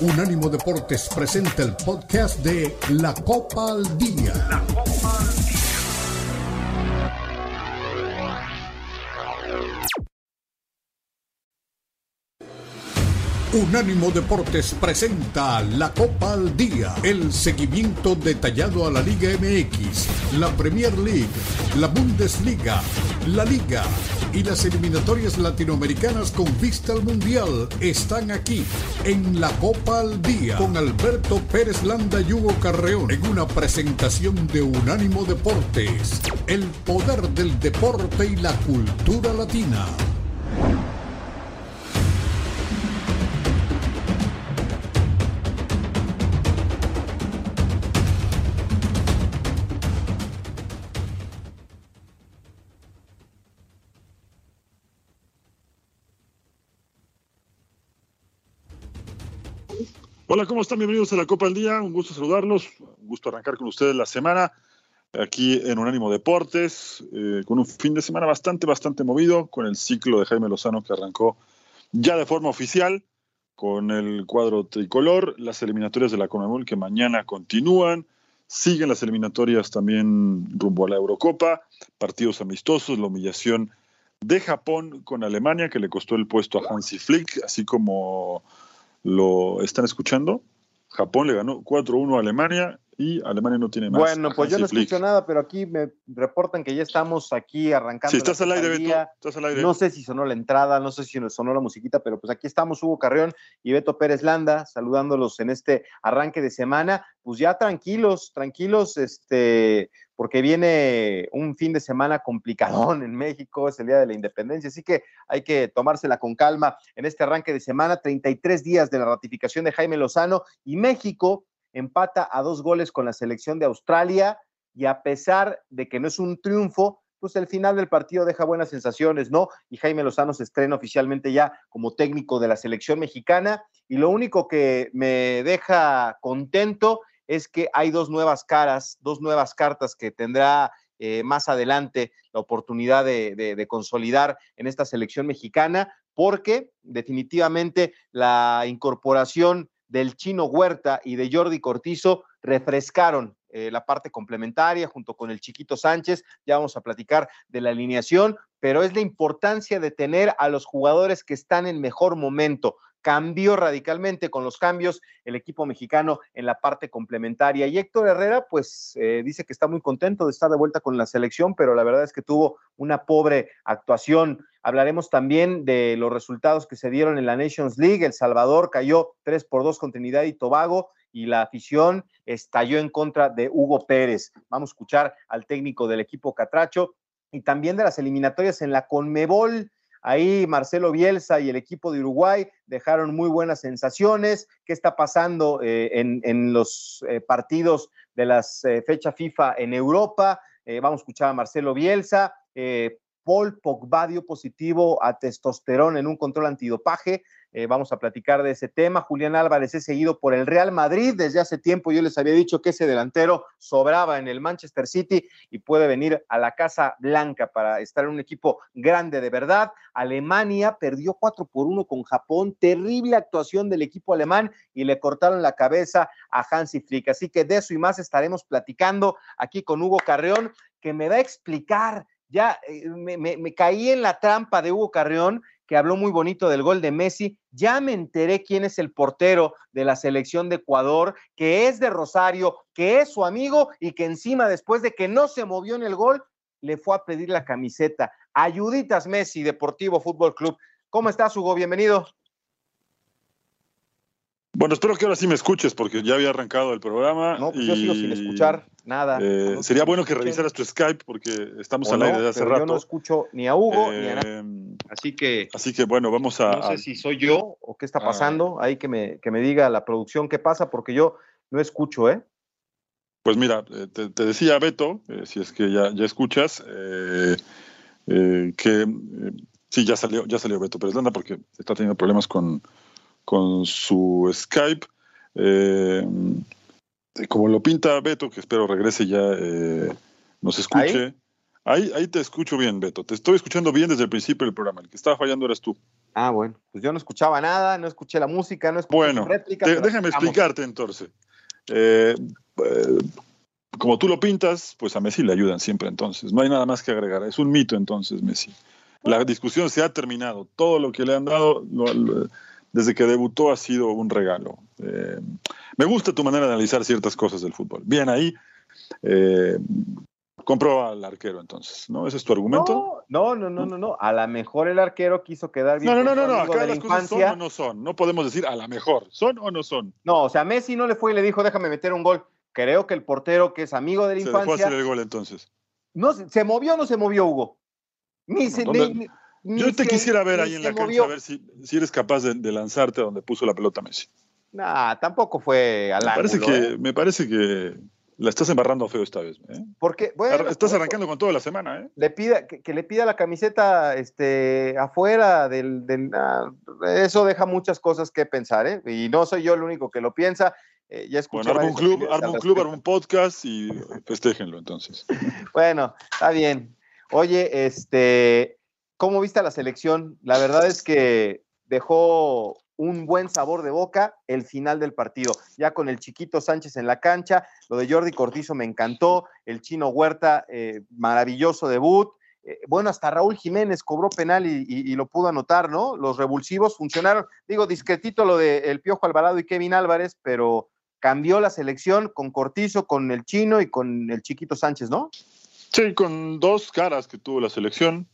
Unánimo Deportes presenta el podcast de La Copa al Día. La Copa al Día. Unánimo Deportes presenta la Copa al Día, el seguimiento detallado a la Liga MX, la Premier League, la Bundesliga, la Liga y las eliminatorias latinoamericanas con vista al Mundial están aquí en la Copa al Día con Alberto Pérez Landa y Hugo Carreón en una presentación de Unánimo Deportes, el poder del deporte y la cultura latina. Hola, ¿cómo están? Bienvenidos a la Copa del Día. Un gusto saludarlos. Un gusto arrancar con ustedes la semana aquí en Unánimo Deportes, eh, con un fin de semana bastante, bastante movido, con el ciclo de Jaime Lozano que arrancó ya de forma oficial, con el cuadro tricolor, las eliminatorias de la Conmebol que mañana continúan, siguen las eliminatorias también rumbo a la Eurocopa, partidos amistosos, la humillación de Japón con Alemania que le costó el puesto a Hansi Flick, así como lo están escuchando. Japón le ganó 4-1 a Alemania y Alemania no tiene más. Bueno, pues yo no escucho nada, pero aquí me reportan que ya estamos aquí arrancando. Sí, estás al aire, Beto. Estás al aire. No sé si sonó la entrada, no sé si sonó la musiquita, pero pues aquí estamos Hugo Carrión y Beto Pérez Landa saludándolos en este arranque de semana. Pues ya tranquilos, tranquilos, este, porque viene un fin de semana complicadón en México, es el Día de la Independencia, así que hay que tomársela con calma en este arranque de semana, 33 días de la ratificación de Jaime Lozano y México empata a dos goles con la selección de Australia y a pesar de que no es un triunfo, pues el final del partido deja buenas sensaciones, ¿no? Y Jaime Lozano se estrena oficialmente ya como técnico de la selección mexicana y lo único que me deja contento es que hay dos nuevas caras, dos nuevas cartas que tendrá eh, más adelante la oportunidad de, consolidar en esta selección mexicana, porque definitivamente la incorporación del chino Huerta y de Jordi Cortizo refrescaron eh, la parte complementaria junto con el chiquito Sánchez. Ya vamos a platicar de la alineación, pero es la importancia de tener a los jugadores que están en mejor momento cambió radicalmente con los cambios el equipo mexicano en la parte complementaria. Y Héctor Herrera, pues eh, dice que está muy contento de estar de vuelta con la selección, pero la verdad es que tuvo una pobre actuación. Hablaremos también de los resultados que se dieron en la Nations League. El Salvador cayó 3 por 2 con Trinidad y Tobago y la afición estalló en contra de Hugo Pérez. Vamos a escuchar al técnico del equipo Catracho y también de las eliminatorias en la Conmebol. Ahí Marcelo Bielsa y el equipo de Uruguay dejaron muy buenas sensaciones. ¿Qué está pasando eh, en, los eh, partidos de las eh, fechas FIFA en Europa? vamos a escuchar a Marcelo Bielsa. Paul Pogba dio positivo a testosterona en un control antidopaje. Eh, vamos a platicar de ese tema. Julián Álvarez es seguido por el Real Madrid. Desde hace tiempo yo les había dicho que ese delantero sobraba en el Manchester City y puede venir a la Casa Blanca para estar en un equipo grande de verdad. Alemania perdió 4 por 1 con Japón. Terrible actuación del equipo alemán y le cortaron la cabeza a Hansi Flick. Así que de eso y más estaremos platicando aquí con Hugo Carreón, que me va a explicar ya eh, me, caí en la trampa de Hugo Carrión, que habló muy bonito del gol de Messi. Ya me enteré quién es el portero de la selección de Ecuador, que es de Rosario, que es su amigo y que encima, después de que no se movió en el gol, le fue a pedir la camiseta. Ayuditas Messi, Deportivo Fútbol Club. ¿Cómo estás, Hugo? Bienvenido. Bueno, espero que ahora sí me escuches porque ya había arrancado el programa. No, pues yo sigo sin escuchar nada. Eh, sería bueno que revisaras tu Skype porque estamos al aire desde hace rato. Yo no escucho ni a Hugo ni a nadie. Em, así que. Así que bueno, vamos a. No sé si soy yo o qué está pasando. Ahí que me, que me diga la producción qué pasa porque yo no escucho, ¿eh? Pues mira, eh, te, decía Beto, eh, si es que ya, ya escuchas, que sí, ya salió, ya salió Beto Pérez Landa porque está teniendo problemas con con su Skype. Eh, como lo pinta Beto, que espero regrese ya, eh, nos escuche. ¿Ahí? ahí, te escucho bien, Beto. Te estoy escuchando bien desde el principio del programa. El que estaba fallando eras tú. Ah, bueno, pues yo no escuchaba nada, no escuché la música, no escuché bueno, réplica. déjame explicarte entonces. Eh, eh, como tú lo pintas, pues a Messi le ayudan siempre entonces. No hay nada más que agregar. Es un mito entonces Messi. La discusión se ha terminado. Todo lo que le han dado desde que debutó ha sido un regalo. Eh, me gusta tu manera de analizar ciertas cosas del fútbol. Bien ahí. Eh, compró al arquero entonces, ¿no? ¿Ese es tu argumento? No, no, no, no, no. A lo mejor el arquero quiso quedar bien. No, no, no, no, acá las cosas son o no son. No podemos decir a la mejor. ¿Son o no son? No, o sea, Messi no le fue y le dijo, déjame meter un gol. Creo que el portero que es amigo de la infancia. Se dejó hacer el gol entonces. No, ¿Se movió o no se movió, Hugo? Ni se, yo te quisiera ver ahí en la cancha a ver si, si eres capaz de, lanzarte donde puso la pelota Messi. Nah, tampoco fue al me parece que ¿eh? Me parece que la estás embarrando feo esta vez. ¿eh? Porque, estás arrancando con toda la semana, ¿eh? Le pida, que, le pida la camiseta este, afuera del. Ah, eso deja muchas cosas que pensar, ¿eh? Y no soy yo el único que lo piensa. Eh, ya bueno, arma un club, arma un club, arma un podcast y festéjenlo entonces. bueno, está bien. Oye, este, ¿cómo viste la selección? La verdad es que dejó un buen sabor de boca el final del partido. Ya con el chiquito Sánchez en la cancha, lo de Jordi Cortizo me encantó, el chino Huerta, eh, maravilloso debut. Eh, bueno, hasta Raúl Jiménez cobró penal y, lo pudo anotar, ¿no? Los revulsivos funcionaron. Digo, discretito lo de El Piojo Alvarado y Kevin Álvarez, pero cambió la selección con Cortizo, con el chino y con el chiquito Sánchez, ¿no? Sí, con dos caras que tuvo la selección.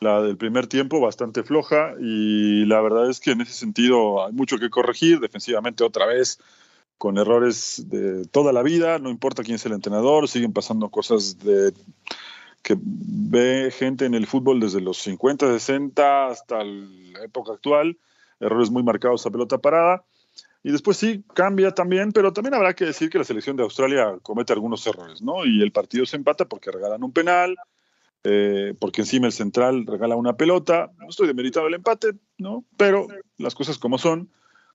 La del primer tiempo bastante floja y la verdad es que en ese sentido hay mucho que corregir. Defensivamente otra vez con errores de toda la vida, no importa quién es el entrenador, siguen pasando cosas que ve gente en el fútbol desde los 50, 60 hasta la época actual, errores muy marcados a pelota parada. Y después sí, cambia también, pero también habrá que decir que la selección de Australia comete algunos errores, ¿no? Y el partido se empata porque regalan un penal, eh, porque encima el central regala una pelota. No estoy demeritado el empate, ¿no? Pero las cosas como son,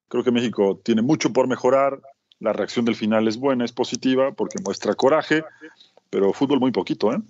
creo que México tiene mucho por mejorar. La reacción del final es buena, es positiva, porque muestra coraje, pero fútbol muy poquito, ¿eh?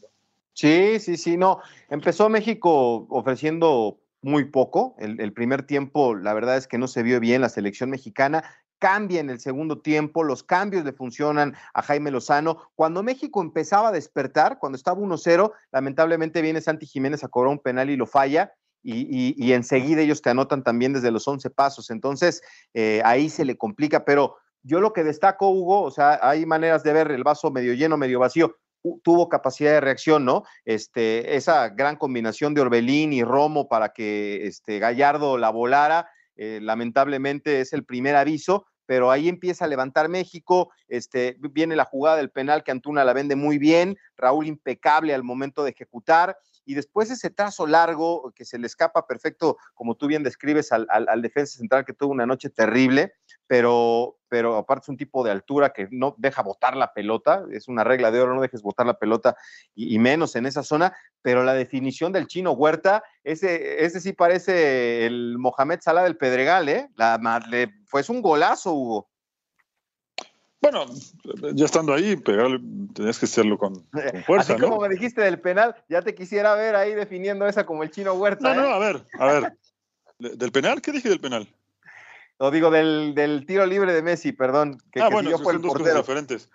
Sí, sí, sí, no. Empezó México ofreciendo muy poco. El, primer tiempo, la verdad es que no se vio bien la selección mexicana. Cambia en el segundo tiempo, los cambios le funcionan a Jaime Lozano. Cuando México empezaba a despertar, cuando estaba 1-0, lamentablemente viene Santi Jiménez a cobrar un penal y lo falla. Y, enseguida ellos te anotan también desde los 11 pasos. Entonces, eh, ahí se le complica. Pero yo lo que destaco, Hugo, o sea, hay maneras de ver el vaso medio lleno, medio vacío tuvo capacidad de reacción, ¿no? Este, esa gran combinación de Orbelín y Romo para que este, Gallardo la volara, eh, lamentablemente es el primer aviso, pero ahí empieza a levantar México, este, viene la jugada del penal que Antuna la vende muy bien, Raúl impecable al momento de ejecutar, y después ese trazo largo que se le escapa perfecto, como tú bien describes, al, al, defensa central que tuvo una noche terrible, pero, pero aparte es un tipo de altura que no deja botar la pelota, es una regla de oro, no dejes botar la pelota y, menos en esa zona, pero la definición del chino Huerta, ese, ese sí parece el Mohamed Salah del Pedregal, ¿eh? La, le, fue un golazo, Hugo. Bueno, ya estando ahí, pegarle, tenías que hacerlo con, fuerza. Así como me dijiste del penal, ya te quisiera ver ahí definiendo esa como el chino Huerta. No, no, ¿eh? a ver, a ver. ¿Del penal? ¿Qué dije del penal? No, digo del, tiro libre de Messi, perdón. Que, ah, bueno, son dos cosas diferentes.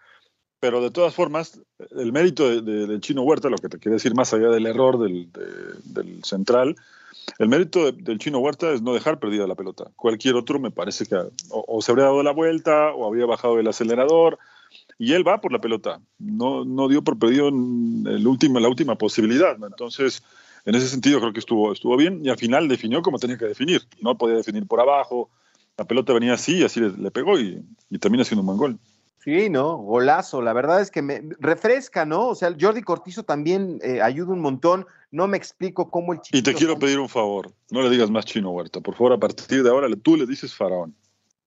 Pero de todas formas, el mérito del chino Huerta, lo que te quiere decir más allá del error del, del central, el mérito del chino Huerta es no dejar perdida la pelota. Cualquier otro me parece que o, se habría dado la vuelta o habría bajado el acelerador. Y él va por la pelota. No, no dio por perdido el último, la última posibilidad. Entonces, en ese sentido creo que estuvo, estuvo bien. Y al final definió como tenía que definir. No podía definir por abajo. La pelota venía así y así le, pegó y, y termina siendo un buen gol. Sí, no, golazo. La verdad es que me refresca, ¿no? O sea, Jordi Cortizo también eh, ayuda un montón. No me explico cómo el chico. Y te quiero pedir un favor. No le digas más chino Huerta. Por favor, a partir de ahora tú le dices faraón.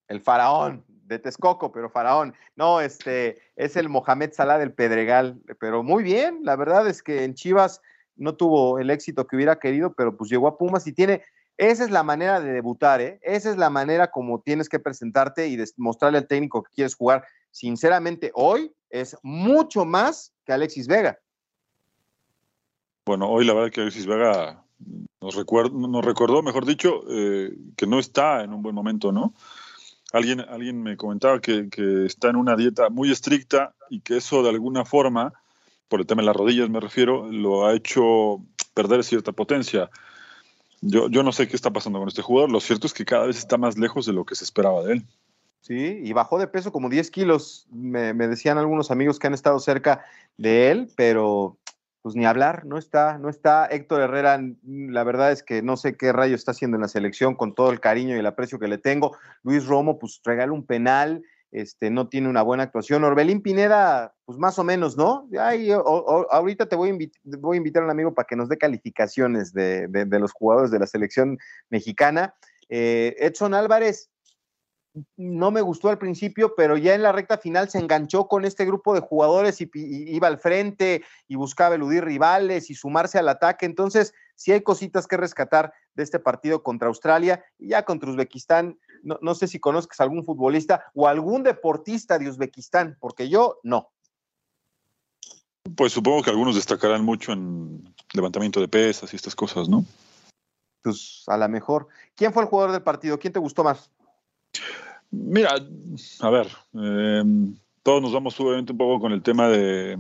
El faraón de Texcoco, pero faraón. No, este es el Mohamed Salah del Pedregal. Pero muy bien. La verdad es que en Chivas no tuvo el éxito que hubiera querido, pero pues llegó a Pumas y tiene. Esa es la manera de debutar, ¿eh? Esa es la manera como tienes que presentarte y mostrarle al técnico que quieres jugar sinceramente, hoy es mucho más que Alexis Vega. Bueno, hoy la verdad que Alexis Vega nos, nos recordó, mejor dicho, eh, que no está en un buen momento, ¿no? Alguien, alguien me comentaba que, está en una dieta muy estricta y que eso de alguna forma, por el tema de las rodillas me refiero, lo ha hecho perder cierta potencia. Yo, yo no sé qué está pasando con este jugador, lo cierto es que cada vez está más lejos de lo que se esperaba de él. Sí, y bajó de peso como 10 kilos, me, decían algunos amigos que han estado cerca de él, pero pues ni hablar, no está, no está. Héctor Herrera, la verdad es que no sé qué rayo está haciendo en la selección con todo el cariño y el aprecio que le tengo. Luis Romo, pues regala un penal, este, no tiene una buena actuación. Orbelín Pineda, pues más o menos, ¿no? Ay, ahorita te voy a, voy a, invitar a un amigo para que nos dé calificaciones de, de, los jugadores de la selección mexicana. Eh, Edson Álvarez, no me gustó al principio, pero ya en la recta final se enganchó con este grupo de jugadores y, iba al frente y buscaba eludir rivales y sumarse al ataque. Entonces, sí hay cositas que rescatar de este partido contra Australia y ya contra Uzbekistán. No, no sé si conozcas algún futbolista o algún deportista de Uzbekistán, porque yo no. Pues supongo que algunos destacarán mucho en levantamiento de pesas y estas cosas, ¿no? Pues a lo mejor. ¿Quién fue el jugador del partido? ¿Quién te gustó más? Mira, a ver, eh, todos nos vamos obviamente un poco con el tema de,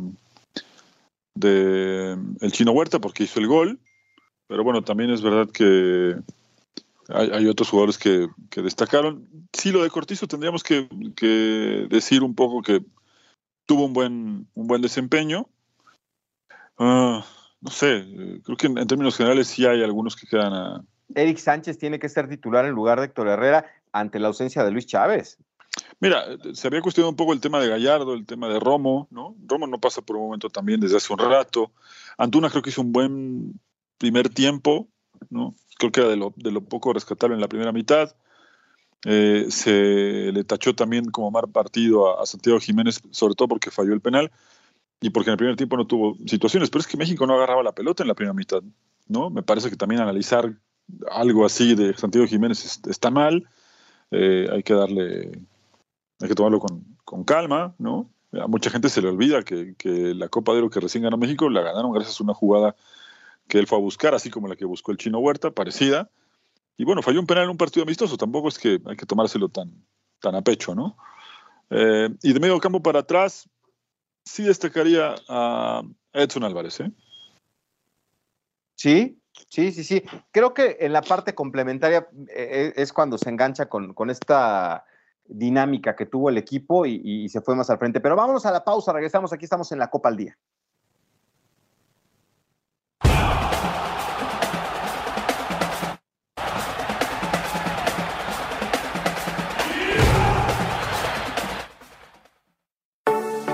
de el chino Huerta porque hizo el gol, pero bueno, también es verdad que hay, otros jugadores que, destacaron. Sí, lo de Cortizo tendríamos que, decir un poco que tuvo un buen, un buen desempeño. Ah, no sé, creo que en, términos generales sí hay algunos que quedan a... Eric Sánchez tiene que ser titular en lugar de Héctor Herrera ante la ausencia de Luis Chávez. Mira, se había cuestionado un poco el tema de Gallardo, el tema de Romo, ¿no? Romo no pasa por un momento también desde hace un rato. Antuna creo que hizo un buen primer tiempo, ¿no? Creo que era de lo, de lo poco rescatable en la primera mitad. Eh, se le tachó también como mal partido a, Santiago Jiménez, sobre todo porque falló el penal y porque en el primer tiempo no tuvo situaciones. Pero es que México no agarraba la pelota en la primera mitad, ¿no? Me parece que también analizar algo así de Santiago Jiménez está mal. Eh, hay que darle, hay que tomarlo con, calma, ¿no? A mucha gente se le olvida que, la Copa de Oro que recién ganó México la ganaron gracias a una jugada que él fue a buscar, así como la que buscó el Chino Huerta, parecida. Y bueno, falló un penal en un partido amistoso, tampoco es que hay que tomárselo tan, tan a pecho, ¿no? Eh, y de medio campo para atrás, sí destacaría a Edson Álvarez, ¿eh? Sí, Sí, sí, sí. Creo que en la parte complementaria eh, es cuando se engancha con, esta dinámica que tuvo el equipo y, se fue más al frente. Pero vámonos a la pausa, regresamos, aquí estamos en la Copa al Día.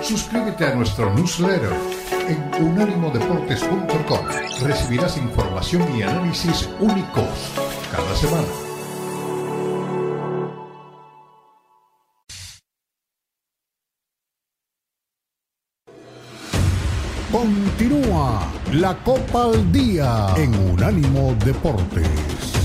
Suscríbete a nuestro newsletter en unánimodeportes.com. Recibirás información y análisis únicos cada semana. Continúa la Copa al Día en Unánimo Deportes.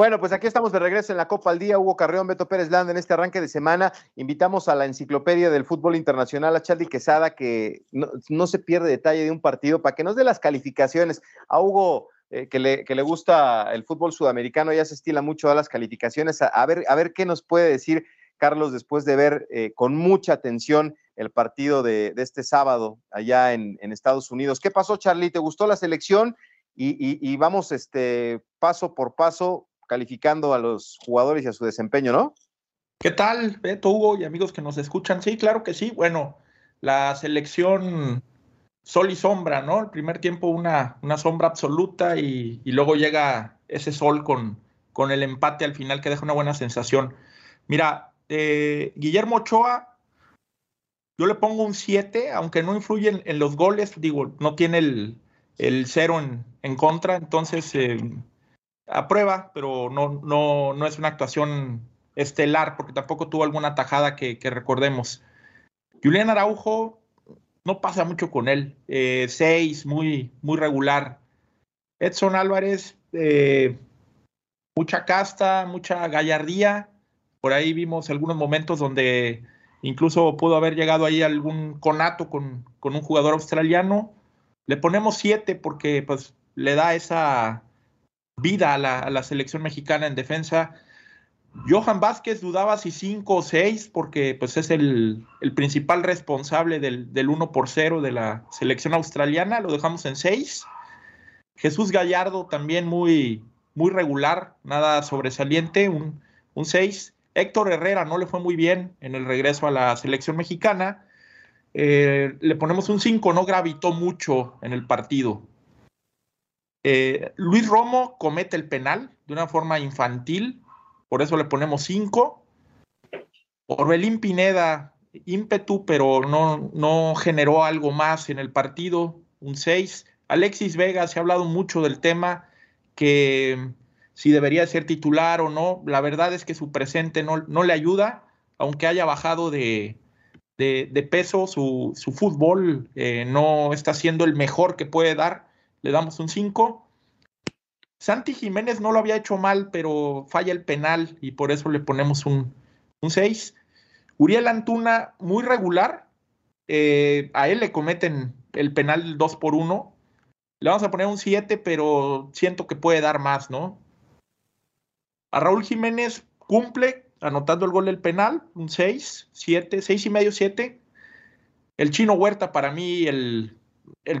Bueno, pues aquí estamos de regreso en la Copa al Día. Hugo Carreón, Beto Pérez Landa en este arranque de semana. Invitamos a la enciclopedia del fútbol internacional, a Charlie Quesada, que no, se pierde detalle de un partido, para que nos dé las calificaciones. A Hugo, eh, que, le, que, le, gusta el fútbol sudamericano, ya se estila mucho a las calificaciones. A, ver, a ver qué nos puede decir Carlos después de ver eh, con mucha atención el partido de, este sábado allá en, Estados Unidos. ¿Qué pasó, Charlie? ¿Te gustó la selección? Y, y, vamos este, paso por paso calificando a los jugadores y a su desempeño, ¿no? ¿Qué tal, Beto, Hugo y amigos que nos escuchan? Sí, claro que sí. Bueno, la selección sol y sombra, ¿no? El primer tiempo una, una sombra absoluta y, luego llega ese sol con, con el empate al final que deja una buena sensación. Mira, eh, Guillermo Ochoa, yo le pongo un 7, aunque no influye en, los goles, digo, no tiene el, el cero en, en contra, entonces eh, prueba, pero no, no, no es una actuación estelar, porque tampoco tuvo alguna tajada que, recordemos. Julián Araujo, no pasa mucho con él. Eh, seis, muy, muy regular. Edson Álvarez, eh, mucha casta, mucha gallardía, Por ahí vimos algunos momentos donde incluso pudo haber llegado ahí algún conato con, con un jugador australiano. Le ponemos siete porque pues le da esa vida a la, selección mexicana en defensa. Johan Vázquez dudaba si cinco o seis porque pues es el, principal responsable del, del 1 por 0 de la selección australiana, lo dejamos en seis. Jesús Gallardo también muy, muy regular, nada sobresaliente, un, un 6. Héctor Herrera no le fue muy bien en el regreso a la selección mexicana. Eh, le ponemos un 5, no gravitó mucho en el partido. Eh, Luis Romo comete el penal de una forma infantil, por eso le ponemos 5. Orbelín Pineda, ímpetu, pero no, no generó algo más en el partido, un 6. Alexis Vega, se ha hablado mucho del tema, que si debería ser titular o no. La verdad es que su presente no, no le ayuda, aunque haya bajado de, de, peso, su, su fútbol eh, no está siendo el mejor que puede dar. Le damos un 5. Santi Jiménez no lo había hecho mal, pero falla el penal y por eso le ponemos un 6. Uriel Antuna, muy regular. Eh, a él le cometen el penal 2 por 1. Le vamos a poner un 7, pero siento que puede dar más, ¿no? A Raúl Jiménez cumple anotando el gol del penal, un 6, 7, 6 y medio, 7. El chino Huerta para mí el,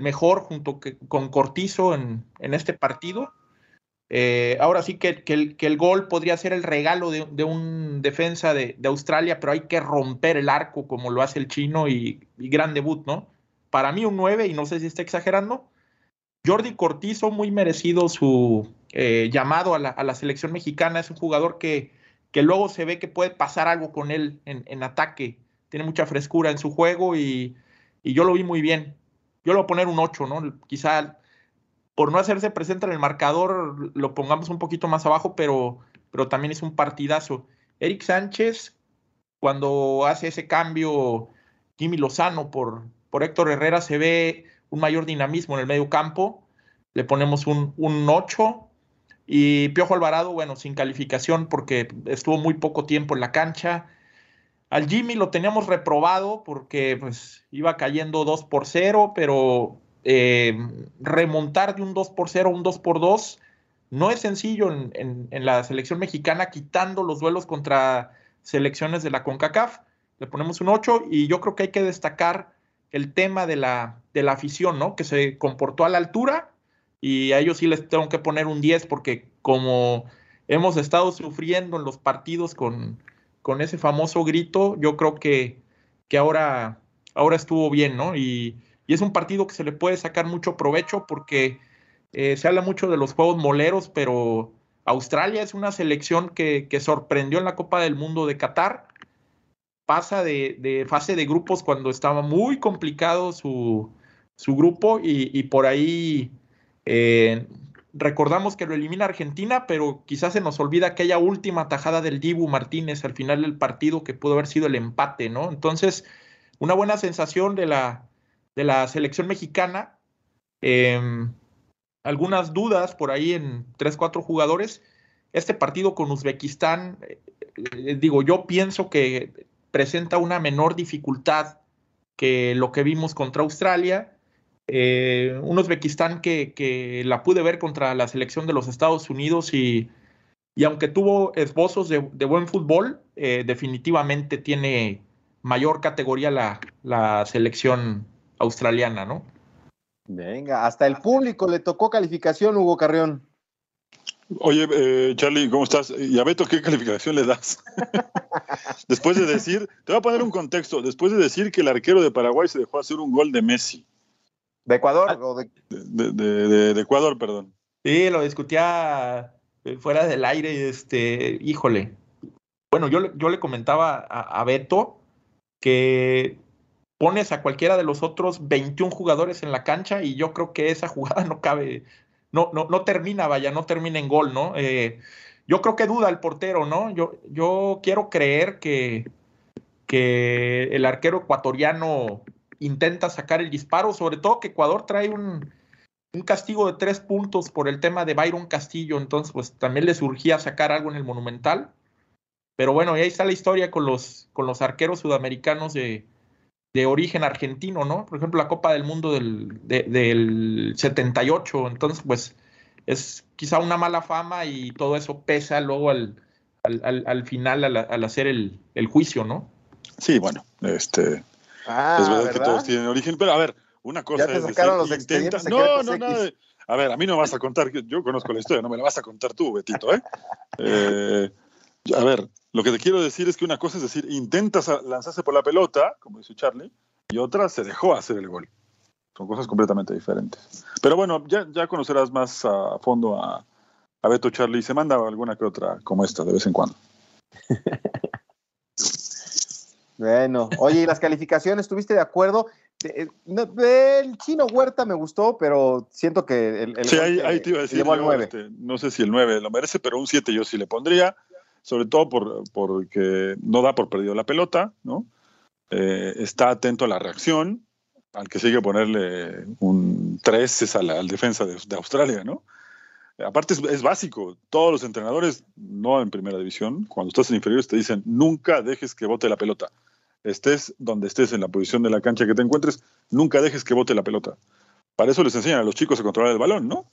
mejor junto con Cortizo en, este partido. Eh, ahora sí que, el, gol podría ser el regalo de, un defensa de, Australia, pero hay que romper el arco como lo hace el chino y, gran debut, ¿no? Para mí un 9 y no sé si está exagerando. Jordi Cortizo, muy merecido su, eh, llamado a la, selección mexicana. Es un jugador que, luego se ve que puede pasar algo con él en, ataque. Tiene mucha frescura en su juego y, yo lo vi muy bien. Yo lo voy a poner un 8, ¿no? Quizá por no hacerse presente en el marcador lo pongamos un poquito más abajo, pero, pero también es un partidazo. Eric Sánchez, cuando hace ese cambio, Jimmy Lozano por, por Héctor Herrera, se ve un mayor dinamismo en el medio campo. Le ponemos un, un 8. Y Piojo Alvarado, bueno, sin calificación porque estuvo muy poco tiempo en la cancha. Al Jimmy lo teníamos reprobado porque pues, iba cayendo 2 por 0, pero eh, remontar de un 2 por 0 a un 2 por 2 no es sencillo en, la selección mexicana, quitando los duelos contra selecciones de la CONCACAF. Le ponemos un 8 y yo creo que hay que destacar el tema de la, de la afición, ¿no? Que se comportó a la altura y a ellos sí les tengo que poner un 10 porque como hemos estado sufriendo en los partidos con, con ese famoso grito, yo creo que, que ahora, ahora estuvo bien, ¿no? Y, es un partido que se le puede sacar mucho provecho porque eh, se habla mucho de los juegos moleros, pero Australia es una selección que, sorprendió en la Copa del Mundo de Qatar. Pasa de, fase de grupos cuando estaba muy complicado su, su grupo y, y por ahí eh, recordamos que lo elimina Argentina, pero quizás se nos olvida aquella última tajada del Dibu Martínez al final del partido que pudo haber sido el empate, ¿no? Entonces, una buena sensación de la, de la selección mexicana. Em, algunas dudas por ahí en tres, cuatro jugadores. Este partido con Uzbekistán, eh, digo, yo pienso que presenta una menor dificultad que lo que vimos contra Australia eh, un Uzbekistán que, la pude ver contra la selección de los Estados Unidos y, aunque tuvo esbozos de, buen fútbol, eh, definitivamente tiene mayor categoría la, selección australiana, ¿no? Venga, hasta el público le tocó calificación, Hugo Carrión. Oye, eh, Charlie, ¿cómo estás? ¿Y a Beto qué calificación le das? después de decir, te voy a poner un contexto, después de decir que el arquero de Paraguay se dejó hacer un gol de Messi. ¿De Ecuador? o de... De, Ecuador, perdón. Sí, lo discutía eh, fuera del aire este, híjole. Bueno, yo, yo le comentaba a, Beto que pones a cualquiera de los otros 21 jugadores en la cancha y yo creo que esa jugada no cabe, no, no, no termina, vaya, no termina en gol, ¿no? Eh, yo creo que duda el portero, ¿no? Yo, yo quiero creer que, que el arquero ecuatoriano intenta sacar el disparo, sobre todo que Ecuador trae un, castigo de tres puntos por el tema de Byron Castillo, entonces pues también le surgía sacar algo en el Monumental. Pero bueno, y ahí está la historia con los, con los arqueros sudamericanos de, de origen argentino, ¿no? Por ejemplo, la Copa del Mundo del, del 78, entonces pues es quizá una mala fama y todo eso pesa luego al, al, al, final al, hacer el, el, juicio, ¿no? Sí, bueno, este ah, es verdad, que todos tienen origen, pero a ver, una cosa ¿Ya te sacaron los intenta... No, no, no. A ver, a mí no vas a contar, yo conozco la historia, no me la vas a contar tú, Betito, ¿eh? eh a ver, lo que te quiero decir es que una cosa es decir, intentas lanzarse por la pelota, como dice Charlie, y otra se dejó hacer el gol. Son cosas completamente diferentes. Pero bueno, ya, ya conocerás más a fondo a, a Beto Charlie y se manda alguna que otra como esta de vez en cuando. bueno, oye, ¿y las calificaciones? ¿Estuviste de acuerdo? Eh, el chino Huerta me gustó, pero siento que el, sí, ahí, te iba a decir, este, no sé si el 9 lo merece, pero un 7 yo sí le pondría, sobre todo por, porque no da por perdido la pelota, ¿no? Eh, está atento a la reacción, al que sigue ponerle un 3 es al, defensa de, Australia, ¿no? Aparte es, básico, todos los entrenadores, no en primera división, cuando estás en inferiores te dicen, nunca dejes que bote la pelota. Estés donde estés en la posición de la cancha que te encuentres, nunca dejes que bote la pelota. Para eso les enseñan a los chicos a controlar el balón, ¿no?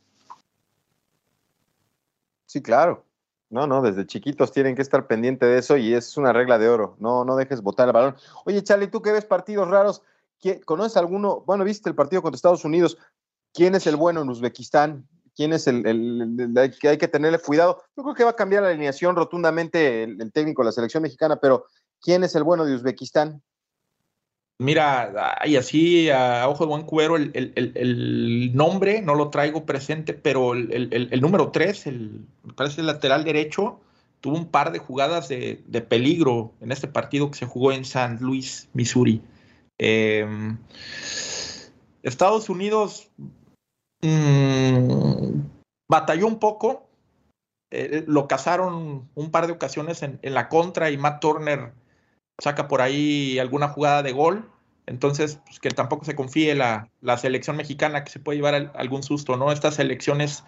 Sí, claro. No, no, desde chiquitos tienen que estar pendiente de eso y es una regla de oro. No, no dejes botar el balón. Oye, Charlie, tú que ves partidos raros, ¿conoces alguno? Bueno, viste el partido contra Estados Unidos. ¿Quién es el bueno en Uzbekistán? ¿Quién es el, que hay que tenerle cuidado? Yo creo que va a cambiar la alineación rotundamente el, técnico de la selección mexicana, pero ¿quién es el bueno de Uzbekistán? Mira, y así a ojo de buen cuero, el, nombre no lo traigo presente, pero el, número 3, el, parece el lateral derecho, tuvo un par de jugadas de, peligro en este partido que se jugó en San Luis, Missouri. Em, Estados Unidos mmm, batalló un poco, eh, lo cazaron un par de ocasiones en, en la contra y Matt Turner saca por ahí alguna jugada de gol. Entonces, pues, que tampoco se confíe la, la, selección mexicana que se puede llevar algún susto, ¿no? Estas selecciones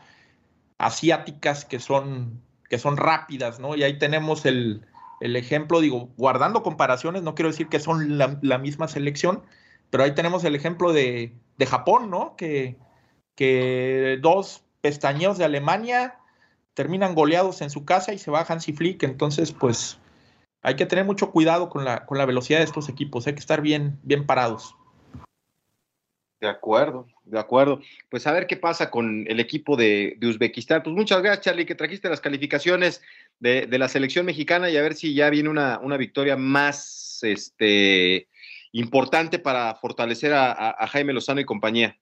asiáticas que son, que son rápidas, ¿no? Y ahí tenemos el, el ejemplo, digo, guardando comparaciones, no quiero decir que son la, la misma selección, pero ahí tenemos el ejemplo de, de Japón, ¿no? Que, que dos pestañeos de Alemania terminan goleados en su casa y se bajan si Flick, entonces, pues hay que tener mucho cuidado con la, con la velocidad de estos equipos, hay que estar bien, bien parados. De acuerdo, de acuerdo. Pues a ver qué pasa con el equipo de, Uzbekistán. Pues muchas gracias, Charlie, que trajiste las calificaciones de, la selección mexicana y a ver si ya viene una, una victoria más este, importante para fortalecer a, Jaime Lozano y compañía.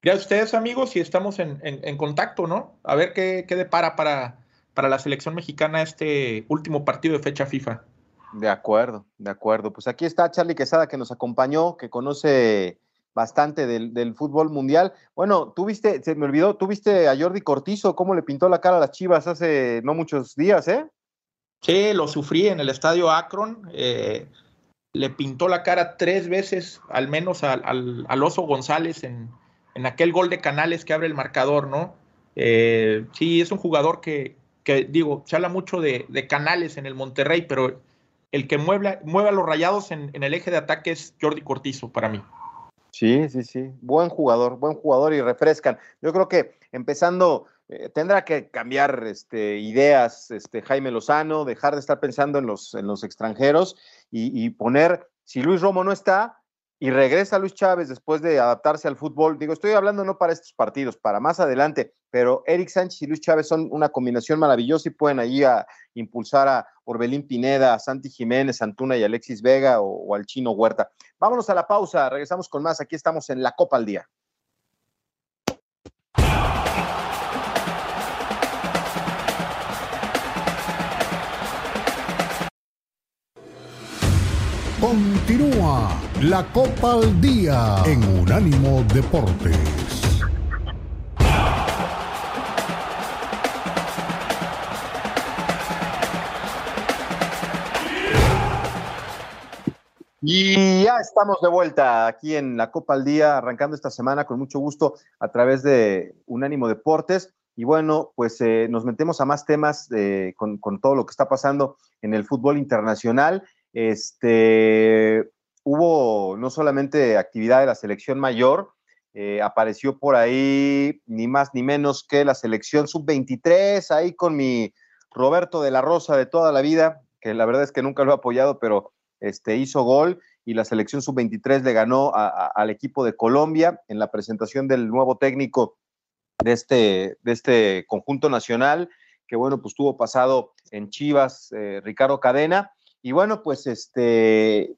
Gracias a ustedes, amigos, y estamos en, en, contacto, ¿no? A ver qué, qué depara para para la selección mexicana este último partido de fecha FIFA. De acuerdo, de acuerdo. Pues aquí está Charlie Quesada que nos acompañó, que conoce bastante del, fútbol mundial. Bueno, tú viste, se me olvidó, tú viste a Jordi Cortizo, cómo le pintó la cara a las Chivas hace no muchos días, ¿eh? Sí, lo sufrí en el estadio Akron. Eh, le pintó la cara tres veces, al menos al, Oso González, en, en, aquel gol de Canales que abre el marcador, ¿no? Eh, sí, es un jugador que, que digo, se habla mucho de, canales en el Monterrey, pero el que mueve, mueve a los rayados en, el eje de ataque es Jordi Cortizo para mí. Sí, sí, sí. Buen jugador, buen jugador y refrescan. Yo creo que empezando, eh, tendrá que cambiar este, ideas este, Jaime Lozano, dejar de estar pensando en los, en los extranjeros y poner, si Luis Romo no está, y regresa Luis Chávez después de adaptarse al fútbol. Digo, estoy hablando no para estos partidos, para más adelante, pero Eric Sánchez y Luis Chávez son una combinación maravillosa y pueden allí a impulsar a Orbelín Pineda, a Santi Jiménez, Antuna y Alexis Vega o, o al Chino Huerta. Vámonos a la pausa, regresamos con más. Aquí estamos en la Copa al Día. Continúa la Copa al Día en Unánimo Deportes. Y ya estamos de vuelta aquí en la Copa al Día, arrancando esta semana con mucho gusto a través de Unánimo Deportes. Y bueno, pues eh, nos metemos a más temas con, con, todo lo que está pasando en el fútbol internacional. Este, hubo no solamente actividad de la selección mayor, eh, apareció por ahí ni más ni menos que la selección sub-23, ahí con mi Roberto de la Rosa de toda la vida, que la verdad es que nunca lo he apoyado, pero este, hizo gol y la selección sub-23 le ganó al equipo de Colombia en la presentación del nuevo técnico de este, de este conjunto nacional, que bueno, pues tuvo pasado en Chivas, eh, Ricardo Cadena. Y bueno, pues este,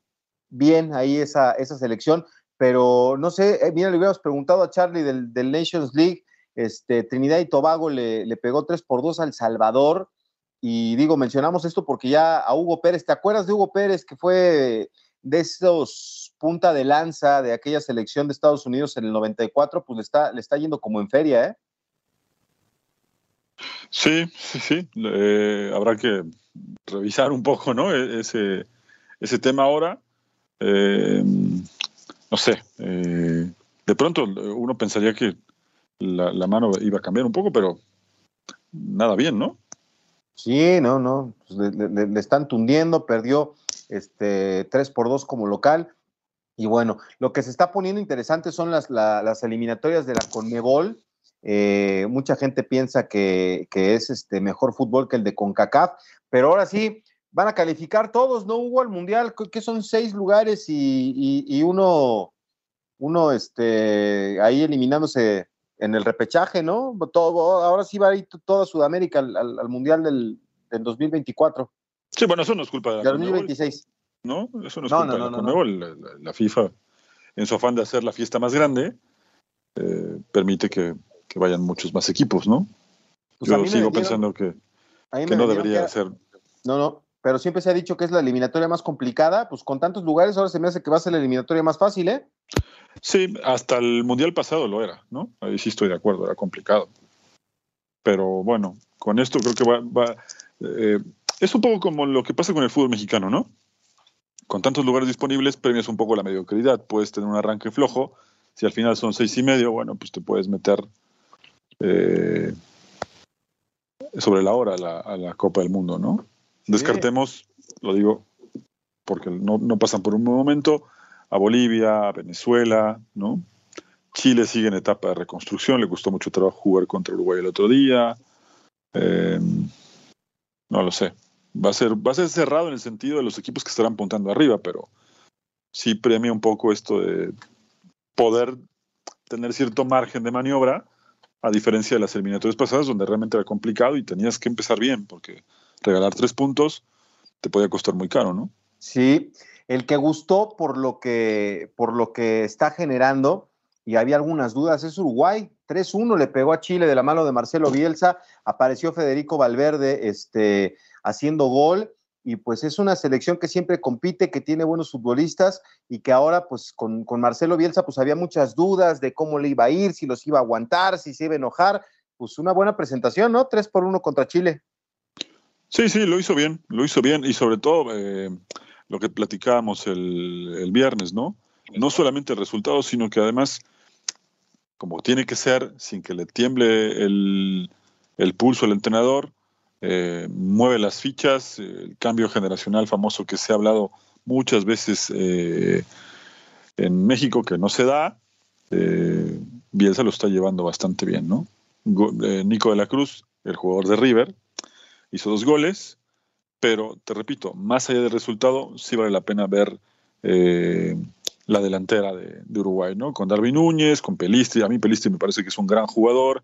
bien ahí esa, esa selección, pero no sé, eh, mira, le hubiéramos preguntado a Charlie del, Nations League, este, Trinidad y Tobago le, le pegó 3 por 2 al Salvador, y digo, mencionamos esto porque ya a Hugo Pérez, ¿te acuerdas de Hugo Pérez que fue de esos punta de lanza de aquella selección de Estados Unidos en el 94? Pues le está, le está yendo como en feria, ¿eh? Sí, sí, sí. habrá que revisar un poco, ¿no? E, ese, ese tema ahora. Eh, no sé, eh, de pronto uno pensaría que la, mano iba a cambiar un poco, pero nada bien, ¿no? Sí, no, no, pues le, están tundiendo, perdió este 3 por 2 como local. Y bueno, lo que se está poniendo interesante son las, las eliminatorias de la Conmebol. Eh, mucha gente piensa que, que, es este mejor fútbol que el de CONCACAF, pero ahora sí, van a calificar todos, ¿no? Hubo al Mundial, que son seis lugares y, uno, uno este, ahí eliminándose en el repechaje, ¿no? Todo, ahora sí va a ir toda Sudamérica al, Mundial del, 2024. Sí, bueno, eso no es culpa de la 2026. ¿no? Eso no es culpa de la Conmebol. La, FIFA, en su afán de hacer la fiesta más grande, eh, permite que, vayan muchos más equipos, ¿no? Pues Yo sigo pensando que, que no debería ser. No, no, pero siempre se ha dicho que es la eliminatoria más complicada, pues con tantos lugares ahora se me hace que va a ser la eliminatoria más fácil, ¿eh? Sí, hasta el Mundial pasado lo era, ¿no? Ahí sí estoy de acuerdo, era complicado. Pero bueno, con esto creo que va... Eh, es un poco como lo que pasa con el fútbol mexicano, ¿no? Con tantos lugares disponibles premias un poco la mediocridad. Puedes tener un arranque flojo. Si al final son seis y medio, bueno, pues te puedes meter eh, sobre la hora a la Copa del Mundo, ¿no? Descartemos, lo digo porque no, pasan por un momento, a Bolivia, a Venezuela, ¿no? Chile sigue en etapa de reconstrucción, le costó mucho trabajo jugar contra Uruguay el otro día. Eh, no lo sé. Va a, ser, va a ser cerrado en el sentido de los equipos que estarán apuntando arriba, pero sí premia un poco esto de poder tener cierto margen de maniobra, a diferencia de las eliminatorias pasadas, donde realmente era complicado y tenías que empezar bien, porque regalar tres puntos te podía costar muy caro, ¿no? Sí, el que gustó por lo que, por lo que está generando, y había algunas dudas, es Uruguay. 3-1 le pegó a Chile de la mano de Marcelo Bielsa, apareció Federico Valverde este, haciendo gol, y pues es una selección que siempre compite, que tiene buenos futbolistas, y que ahora pues con, con Marcelo Bielsa pues había muchas dudas de cómo le iba a ir, si los iba a aguantar, si se iba a enojar. Pues una buena presentación, ¿no? 3 por 1 contra Chile. Sí, sí, lo hizo bien, lo hizo bien y sobre todo eh, lo que platicábamos el, viernes, ¿no? No solamente el resultado, sino que además, como tiene que ser, sin que le tiemble el, pulso al entrenador, eh, mueve las fichas, el cambio generacional famoso que se ha hablado muchas veces eh, en México, que no se da, Bielsa lo está llevando bastante bien, ¿no? Nico de la Cruz, el jugador de River, hizo dos goles, pero te repito, más allá del resultado, sí vale la pena ver eh, la delantera de, Uruguay, ¿no? Con Darwin Núñez, con Pelistri, a mí Pelistri me parece que es un gran jugador,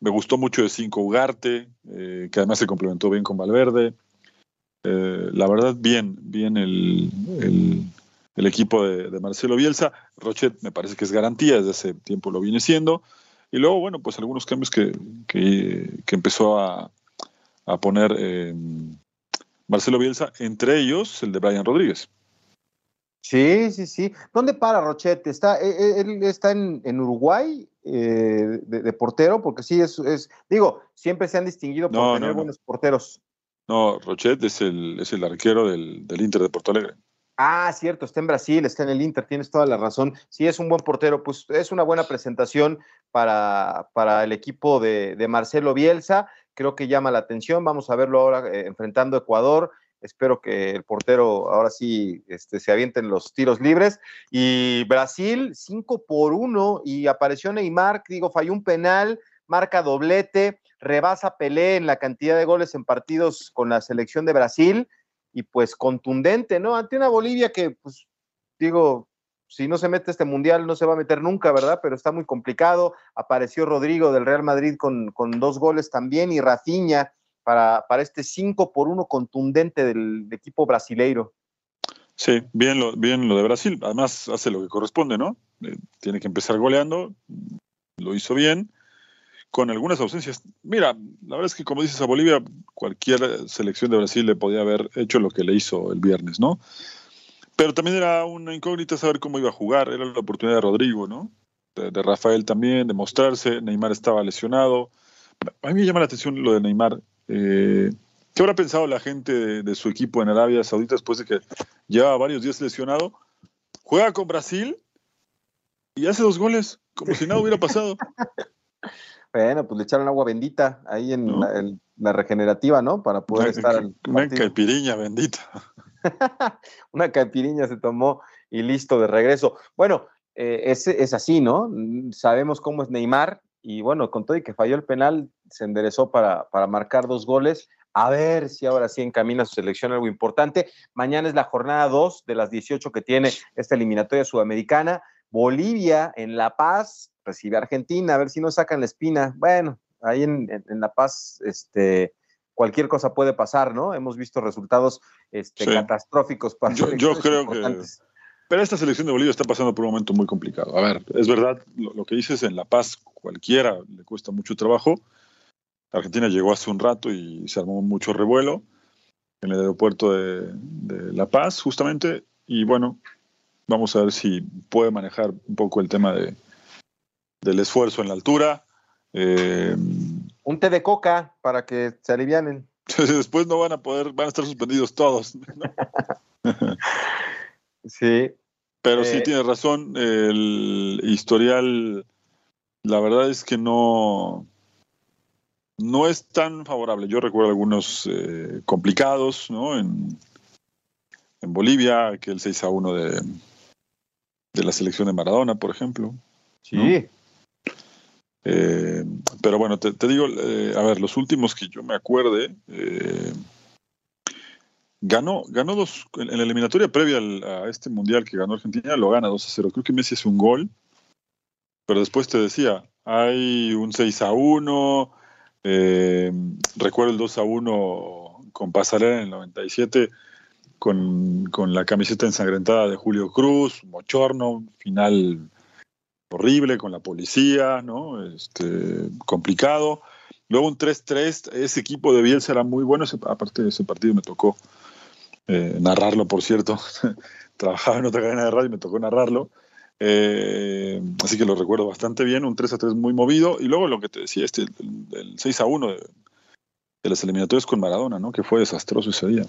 me gustó mucho de cinco Ugarte, eh, que además se complementó bien con Valverde. Eh, la verdad, bien, bien el, equipo de, Marcelo Bielsa. Rochet me parece que es garantía, desde hace tiempo lo viene siendo. Y luego, bueno, pues algunos cambios que empezó a, a poner eh, Marcelo Bielsa, entre ellos el de Brian Rodríguez. Sí, sí, sí. ¿Dónde para Rochete? ¿Está, eh, eh, ¿Él está en, Uruguay de, portero? Porque sí, es, es, digo, siempre se han distinguido por tener buenos porteros. No, Rochet es el, es el arquero del, Inter de Porto Alegre. Ah, cierto, está en Brasil, está en el Inter, tienes toda la razón. Sí, es un buen portero, pues es una buena presentación para, para el equipo de, Marcelo Bielsa. Creo que llama la atención. Vamos a verlo ahora eh, enfrentando a Ecuador. Espero que el portero ahora sí este, se avienten los tiros libres. Y Brasil, 5 por 1, y apareció Neymar, digo, falló un penal, marca doblete, rebasa Pelé en la cantidad de goles en partidos con la selección de Brasil y pues contundente, ¿no? Ante una Bolivia que, pues, digo, si no se mete este mundial no se va a meter nunca, ¿verdad? Pero está muy complicado. Apareció Rodrigo del Real Madrid con, con dos goles también y Rafinha para, para este 5 por 1 contundente del, equipo brasileiro. Sí, bien lo, bien lo de Brasil. Además hace lo que corresponde, ¿no? Eh, tiene que empezar goleando, lo hizo bien con algunas ausencias. Mira, la verdad es que como dices a Bolivia, cualquier selección de Brasil le podía haber hecho lo que le hizo el viernes, ¿no? Pero también era una incógnita saber cómo iba a jugar, era la oportunidad de Rodrigo, ¿no? De, Rafael también, de mostrarse, Neymar estaba lesionado. A mí me llama la atención lo de Neymar. Eh, ¿Qué habrá pensado la gente de, de, su equipo en Arabia Saudita después de que llevaba varios días lesionado? Juega con Brasil y hace dos goles, como si nada hubiera pasado. Bueno, pues le echaron agua bendita ahí en, la, regenerativa, ¿no? Para poder estar. Una caipiriña bendita. una caipiriña se tomó y listo de regreso. Bueno, eh, es, así, ¿no? Sabemos cómo es Neymar y bueno, con todo y que falló el penal, se enderezó para, para marcar dos goles. A ver si ahora sí encamina su selección algo importante. Mañana es la jornada 2 de las 18 que tiene esta eliminatoria sudamericana. Bolivia en La Paz recibe a Argentina, a ver si no sacan la espina. Bueno, ahí en, La Paz, este, cualquier cosa puede pasar, ¿no? Hemos visto resultados este, catastróficos para Yo, yo creo que. Pero esta selección de Bolivia está pasando por un momento muy complicado. A ver, es verdad, lo, que dices en La Paz, cualquiera le cuesta mucho trabajo. Argentina llegó hace un rato y se armó mucho revuelo en el aeropuerto de, de La Paz, justamente. Y bueno, vamos a ver si puede manejar un poco el tema de, del esfuerzo en la altura. Eh, un té de coca para que se alivianen. Después no van a poder, van a estar suspendidos todos. sí. Pero sí eh, tiene razón, el historial, la verdad es que no, no es tan favorable. Yo recuerdo algunos eh, complicados, ¿no? En, en Bolivia, que el 6 a 1 de, de la selección de Maradona, por ejemplo. Sí. Eh, pero bueno, te, digo, eh, a ver, los últimos que yo me acuerde, eh, ganó, ganó dos, en la eliminatoria previa a este mundial que ganó Argentina, lo gana 2 a 0. Creo que Messi es un gol, pero después te decía, hay un 6 a 1, recuerdo el 2 a 1 con Pasarela en el 97. Con, con la camiseta ensangrentada de Julio Cruz, Mochorno, final horrible con la policía, ¿no? Este, complicado. Luego un 3-3, ese equipo de Bielsa era muy bueno, aparte de ese partido me tocó eh, narrarlo, por cierto. Trabajaba en otra cadena de radio y me tocó narrarlo. Eh, así que lo recuerdo bastante bien, un 3-3 muy movido. Y luego lo que te decía, este, el, 6-1 de, de las eliminatorias con Maradona, ¿no? Que fue desastroso ese día.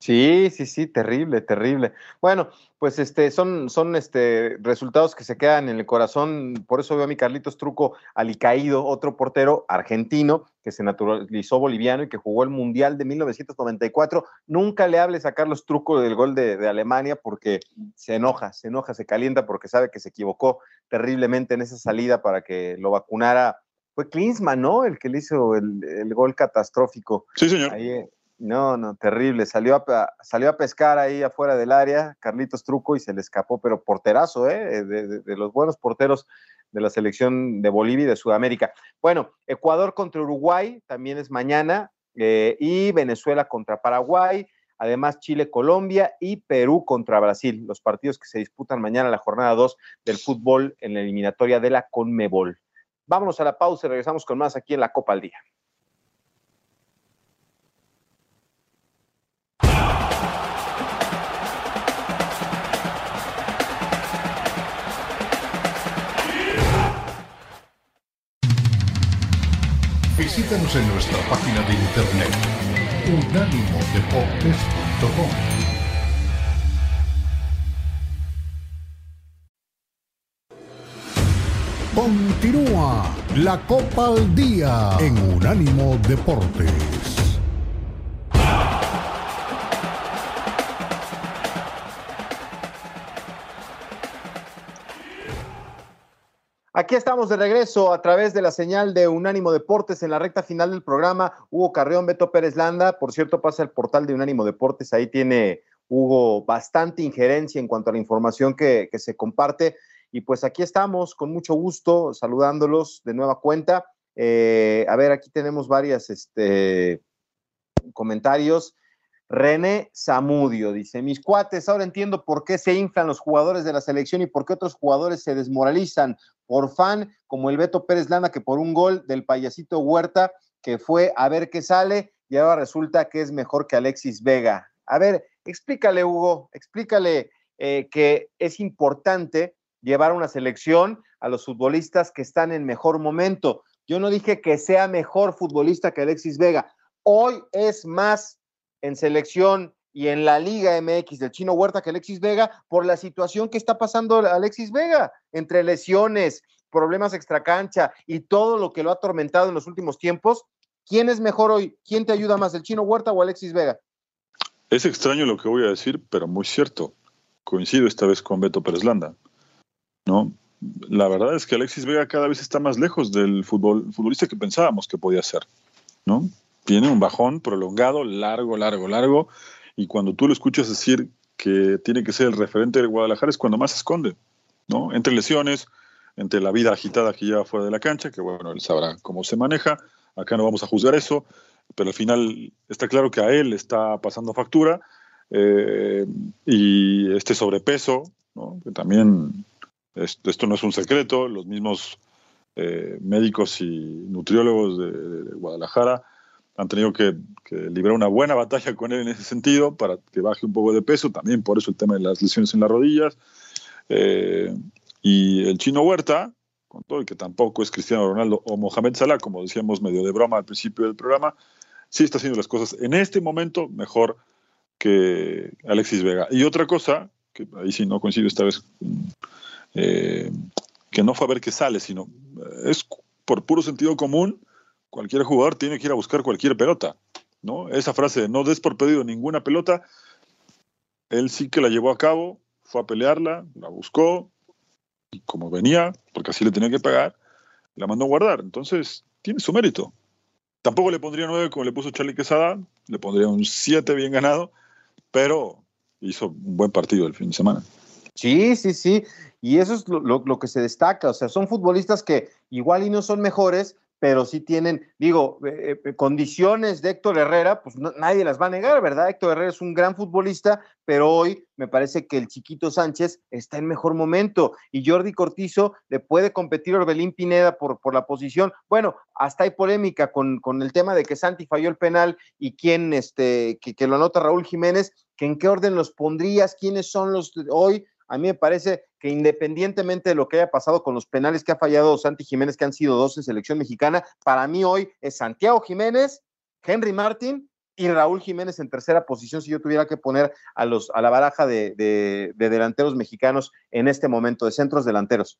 Sí, sí, sí, terrible, terrible. Bueno, pues este son, son este resultados que se quedan en el corazón. Por eso veo a mi Carlitos Truco alicaído, otro portero argentino que se naturalizó boliviano y que jugó el Mundial de 1994. Nunca le hables a Carlos Truco del gol de, Alemania porque se enoja, se enoja, se calienta porque sabe que se equivocó terriblemente en esa salida para que lo vacunara. Fue Klinsmann, ¿no? El que le hizo el, gol catastrófico. Sí, señor. Ahí, no, no, terrible. Salió a, salió a pescar ahí afuera del área, Carlitos Truco, y se le escapó, pero porterazo, ¿eh? De, los buenos porteros de la selección de Bolivia y de Sudamérica. Bueno, Ecuador contra Uruguay también es mañana, eh, y Venezuela contra Paraguay, además Chile, Colombia y Perú contra Brasil, los partidos que se disputan mañana, la jornada 2 del fútbol en la eliminatoria de la Conmebol. Vámonos a la pausa y regresamos con más aquí en la Copa al Día. Visítanos en nuestra página de internet unánimodeportes.com. Continúa la Copa al Día en Unánimo Deportes. Aquí estamos de regreso a través de la señal de Unánimo Deportes en la recta final del programa. Hugo Carrión, Beto Pérez Landa. Por cierto, pasa el portal de Unánimo Deportes. Ahí tiene Hugo bastante injerencia en cuanto a la información que, se comparte. Y pues aquí estamos con mucho gusto saludándolos de nueva cuenta. Eh, a ver, aquí tenemos varios este, comentarios. René Zamudio dice, mis cuates, ahora entiendo por qué se inflan los jugadores de la selección y por qué otros jugadores se desmoralizan por fan, como el Beto Pérez Lana, que por un gol del payasito Huerta, que fue a ver qué sale, y ahora resulta que es mejor que Alexis Vega. A ver, explícale, Hugo, explícale eh, que es importante llevar una selección a los futbolistas que están en mejor momento. Yo no dije que sea mejor futbolista que Alexis Vega. Hoy es más en selección y en la Liga MX del Chino Huerta que Alexis Vega por la situación que está pasando Alexis Vega entre lesiones, problemas extracancha y todo lo que lo ha atormentado en los últimos tiempos. ¿Quién es mejor hoy? ¿Quién te ayuda más, el Chino Huerta o Alexis Vega? Es extraño lo que voy a decir, pero muy cierto. Coincido esta vez con Beto Pérez Landa. ¿no? La verdad es que Alexis Vega cada vez está más lejos del futbolista que pensábamos que podía ser, ¿no? Tiene un bajón prolongado, largo, largo, largo, y cuando tú lo escuchas decir que tiene que ser el referente de Guadalajara es cuando más se esconde, ¿no? Entre lesiones, entre la vida agitada que lleva fuera de la cancha, que bueno, él sabrá cómo se maneja, acá no vamos a juzgar eso, pero al final está claro que a él está pasando factura, eh, y este sobrepeso, ¿no? que también esto, no es un secreto, los mismos eh, médicos y nutriólogos de, Guadalajara han tenido que, librar una buena batalla con él en ese sentido para que baje un poco de peso, también por eso el tema de las lesiones en las rodillas. Eh, y el chino Huerta, con todo y que tampoco es Cristiano Ronaldo o Mohamed Salah, como decíamos medio de broma al principio del programa, sí está haciendo las cosas en este momento mejor que Alexis Vega. Y otra cosa, que ahí sí no coincido esta vez eh, que no fue a ver qué sale, sino eh, es por puro sentido común, cualquier jugador tiene que ir a buscar cualquier pelota, ¿no? Esa frase de no des por pedido ninguna pelota, él sí que la llevó a cabo, fue a pelearla, la buscó, y como venía, porque así le tenía que pagar, la mandó a guardar. Entonces, tiene su mérito. Tampoco le pondría nueve como le puso Charlie Quesada, le pondría un siete bien ganado, pero hizo un buen partido el fin de semana. Sí, sí, sí. Y eso es lo, que se destaca. O sea, son futbolistas que igual y no son mejores, pero sí tienen, digo, eh, eh, condiciones de Héctor Herrera, pues nadie las va a negar, ¿verdad? Héctor Herrera es un gran futbolista, pero hoy me parece que el chiquito Sánchez está en mejor momento y Jordi Cortizo le puede competir Orbelín Pineda por, por la posición. Bueno, hasta hay polémica con, con, el tema de que Santi falló el penal y quién, este, que, que lo anota Raúl Jiménez, que en qué orden los pondrías, quiénes son los hoy a mí me parece que independientemente de lo que haya pasado con los penales que ha fallado Santi Jiménez, que han sido dos en selección mexicana, para mí hoy es Santiago Jiménez, Henry Martín y Raúl Jiménez en tercera posición si yo tuviera que poner a, los, a la baraja de, delanteros mexicanos en este momento, de centros delanteros.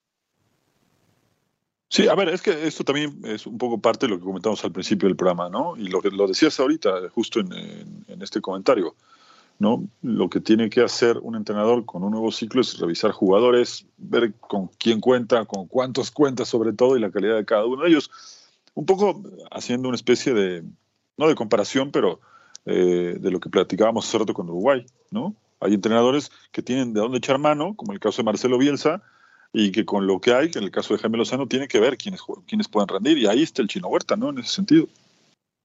Sí, a ver, es que esto también es un poco parte de lo que comentamos al principio del programa, ¿no? Y lo que lo decías ahorita, justo en este comentario. ¿No? Lo que tiene que hacer un entrenador con un nuevo ciclo es revisar jugadores, ver con quién cuenta, con cuántos cuenta sobre todo y la calidad de cada uno de ellos. Un poco haciendo una especie de, no de comparación, pero eh, de lo que platicábamos hace rato con Uruguay, ¿no? Hay entrenadores que tienen de dónde echar mano, como el caso de Marcelo Bielsa, y que con lo que hay, en el caso de Jaime Lozano, tiene que ver quiénes, quiénes pueden rendir, y ahí está el Chino Huerta, ¿no? En ese sentido.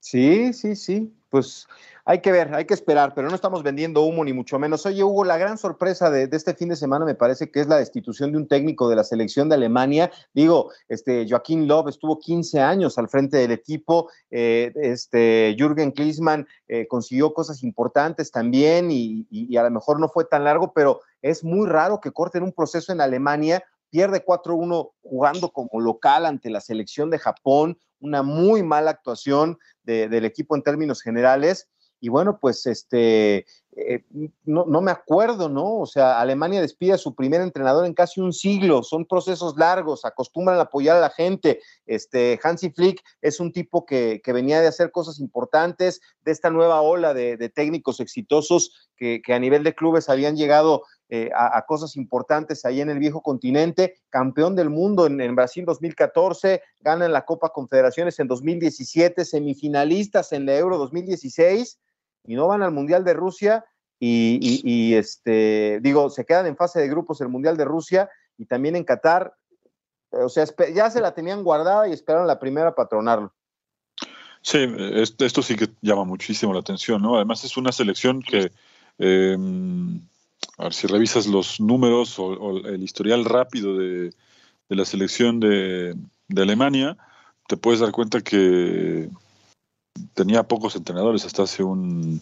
Sí, sí, sí. Pues hay que ver, hay que esperar, pero no estamos vendiendo humo ni mucho menos. Oye, Hugo, la gran sorpresa de, este fin de semana me parece que es la destitución de un técnico de la selección de Alemania. Digo, este Joaquín Love estuvo 15 años al frente del equipo, eh, este Jürgen Klinsmann eh, consiguió cosas importantes también y, y a lo mejor no fue tan largo, pero es muy raro que corten un proceso en Alemania pierde 4-1 jugando como local ante la selección de Japón, una muy mala actuación del equipo en términos generales. Y bueno, pues este, eh, no, no, me acuerdo, ¿no? O sea, Alemania despide a su primer entrenador en casi un siglo, son procesos largos, acostumbran a apoyar a la gente. Este, Hansi Flick es un tipo que, que venía de hacer cosas importantes, de esta nueva ola de, técnicos exitosos que, que, a nivel de clubes habían llegado eh, a, cosas importantes ahí en el viejo continente, campeón del mundo en, en Brasil 2014, gana en la Copa Confederaciones en 2017, semifinalistas en la Euro 2016 y no van al Mundial de Rusia y, este, digo, se quedan en fase de grupos el Mundial de Rusia y también en Qatar. O sea, ya se la tenían guardada y esperaron la primera para tronarlo. Sí, esto sí que llama muchísimo la atención, ¿no? Además es una selección que, eh, a ver si revisas los números o, el historial rápido de, de la selección de, de Alemania, te puedes dar cuenta que tenía pocos entrenadores hasta hace un,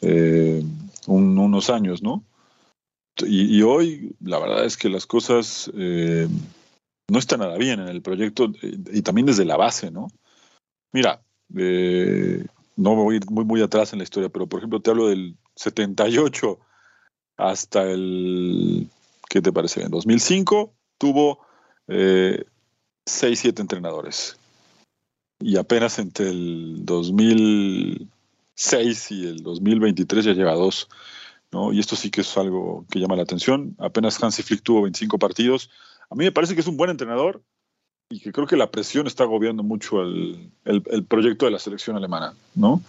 eh, un, unos años, ¿no? Y, hoy la verdad es que las cosas eh, no están nada bien en el proyecto y, y también desde la base, ¿no? Mira, eh, no voy muy, muy atrás en la historia, pero por ejemplo te hablo del 78 hasta el, ¿qué te parece? En 2005 tuvo eh, 6, 7 entrenadores y apenas entre el 2006 y el 2023 ya lleva dos. ¿no? Y esto sí que es algo que llama la atención. Apenas Hansi Flick tuvo 25 partidos. A mí me parece que es un buen entrenador y que creo que la presión está agobiando mucho el, el, proyecto de la selección alemana. ¿no?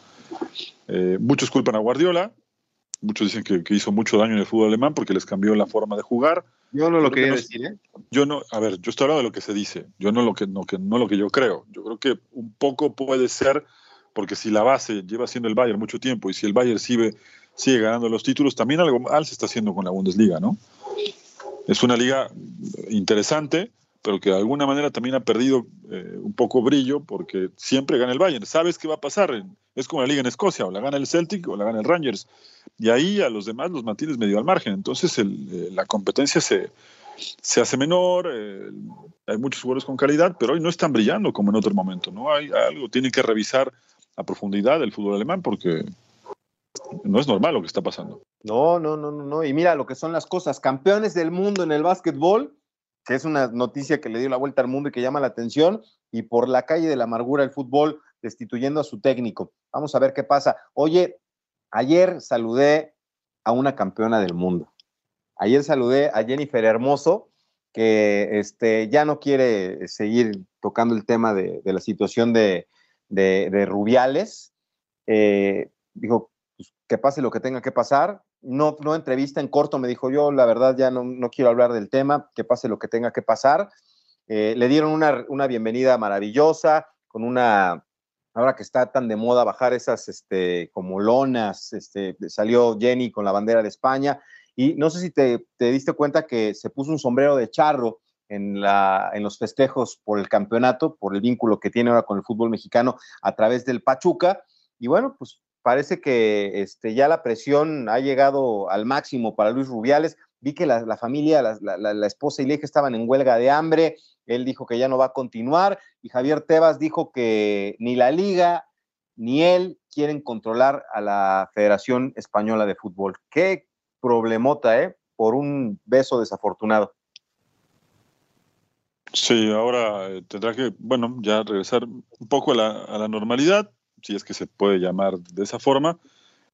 Eh, muchos culpan a Guardiola, muchos dicen que, que, hizo mucho daño en el fútbol alemán porque les cambió la forma de jugar. Yo no lo quería no, decir, ¿eh? Yo no, a ver, yo estoy hablando de lo que se dice, yo no lo que, no, que, no lo que yo creo. Yo creo que un poco puede ser, porque si la base lleva siendo el Bayern mucho tiempo y si el Bayern sigue, sigue ganando los títulos, también algo mal se está haciendo con la Bundesliga, ¿no? Es una liga interesante, pero que de alguna manera también ha perdido eh, un poco brillo porque siempre gana el Bayern. ¿Sabes qué va a pasar? Es como la liga en Escocia, o la gana el Celtic o la gana el Rangers. Y ahí a los demás los mantienes medio al margen. Entonces eh, la competencia se, se hace menor, eh, hay muchos jugadores con calidad, pero hoy no están brillando como en otro momento. ¿no? Hay algo, tienen que revisar a profundidad el fútbol alemán porque no es normal lo que está pasando. No, no, no, no, no. Y mira lo que son las cosas. Campeones del mundo en el básquetbol que es una noticia que le dio la vuelta al mundo y que llama la atención, y por la calle de la amargura el fútbol destituyendo a su técnico. Vamos a ver qué pasa. Oye, ayer saludé a una campeona del mundo. Ayer saludé a Jennifer Hermoso, que este, ya no quiere seguir tocando el tema de, la situación de, de, de Rubiales. Eh, dijo, pues, que pase lo que tenga que pasar, no, no entrevista en corto, me dijo yo, la verdad ya no, no quiero hablar del tema, que pase lo que tenga que pasar. Eh, le dieron una, una, bienvenida maravillosa, con una, ahora que está tan de moda bajar esas este, como lonas, este, salió Jenny con la bandera de España, y no sé si te, te diste cuenta que se puso un sombrero de charro en, la, en los festejos por el campeonato, por el vínculo que tiene ahora con el fútbol mexicano a través del Pachuca, y bueno, pues parece que este, ya la presión ha llegado al máximo para Luis Rubiales. Vi que la, familia, la, la, esposa y la hija estaban en huelga de hambre. Él dijo que ya no va a continuar. Y Javier Tebas dijo que ni la liga ni él quieren controlar a la Federación Española de Fútbol. Qué problemota, ¿eh? Por un beso desafortunado. Sí, ahora eh, tendrá que, bueno, ya regresar un poco a la, a la normalidad si es que se puede llamar de esa forma.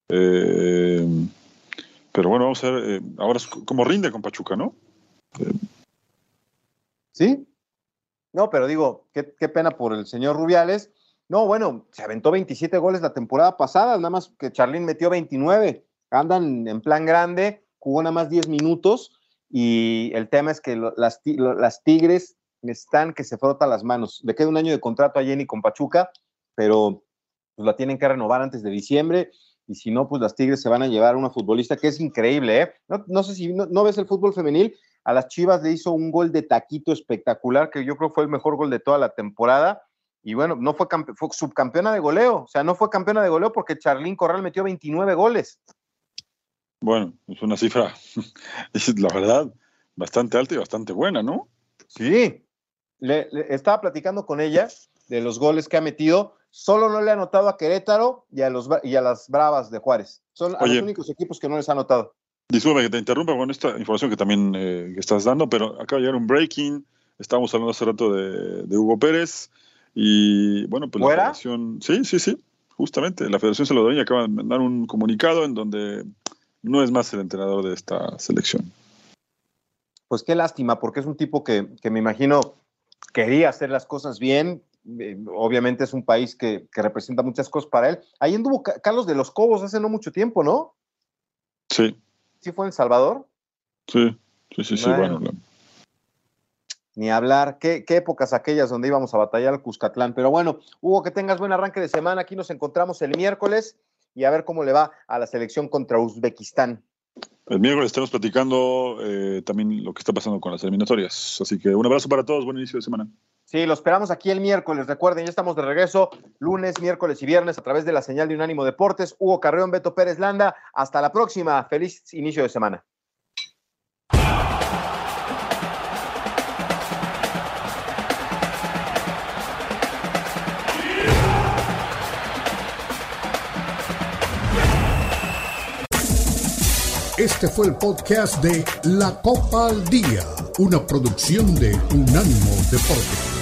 Eh, pero bueno, vamos a ver, eh, ahora es como rinde con Pachuca, ¿no? Sí. No, pero digo, qué, pena por el señor Rubiales. No, bueno, se aventó 27 goles la temporada pasada, nada más que Charlín metió 29. Andan en plan grande, jugó nada más 10 minutos y el tema es que las Tigres están que se frotan las manos. Le queda un año de contrato a Jenny con Pachuca, pero pues la tienen que renovar antes de diciembre y si no, pues las Tigres se van a llevar a una futbolista que es increíble, ¿eh? No, no sé si no, no, ves el fútbol femenil, a las Chivas le hizo un gol de taquito espectacular, que yo creo fue el mejor gol de toda la temporada, y bueno, no fue, fue subcampeona de goleo, o sea, no fue campeona de goleo porque Charlín Corral metió 29 goles. Bueno, es una cifra, es la verdad, bastante alta y bastante buena, ¿no? Sí, le, le estaba platicando con ella de los goles que ha metido, Solo no le ha anotado a Querétaro y a, los, y a las Bravas de Juárez. Son los únicos equipos que no les ha anotado. Disculpe que te interrumpa con esta información que también eh, estás dando, pero acaba de llegar un breaking. Estábamos hablando hace rato de, Hugo Pérez. Y bueno, pues la federación. Sí, sí, sí. Justamente. La Federación Salvadoreña acaba de mandar un comunicado en donde no es más el entrenador de esta selección. Pues qué lástima, porque es un tipo que, que me imagino quería hacer las cosas bien, eh, obviamente es un país que, representa muchas cosas para él. Ahí anduvo Carlos de los Cobos hace no mucho tiempo, ¿no? Sí. ¿Sí fue en El Salvador? Sí, sí, sí, sí, bueno. Ni hablar, ¿Qué, ¿Qué, épocas aquellas donde íbamos a batallar al Cuscatlán. Pero bueno, Hugo, que tengas buen arranque de semana. Aquí nos encontramos el miércoles y a ver cómo le va a la selección contra Uzbekistán. El miércoles estamos platicando eh, también lo que está pasando con las eliminatorias. Así que un abrazo para todos, buen inicio de semana. Sí, lo esperamos aquí el miércoles. Recuerden, ya estamos de regreso lunes, miércoles y viernes a través de la señal de Unánimo Deportes. Hugo Carreón, Beto Pérez Landa. Hasta la próxima. Feliz inicio de semana. Este fue el podcast de La Copa al Día, una producción de Unánimo Deportes.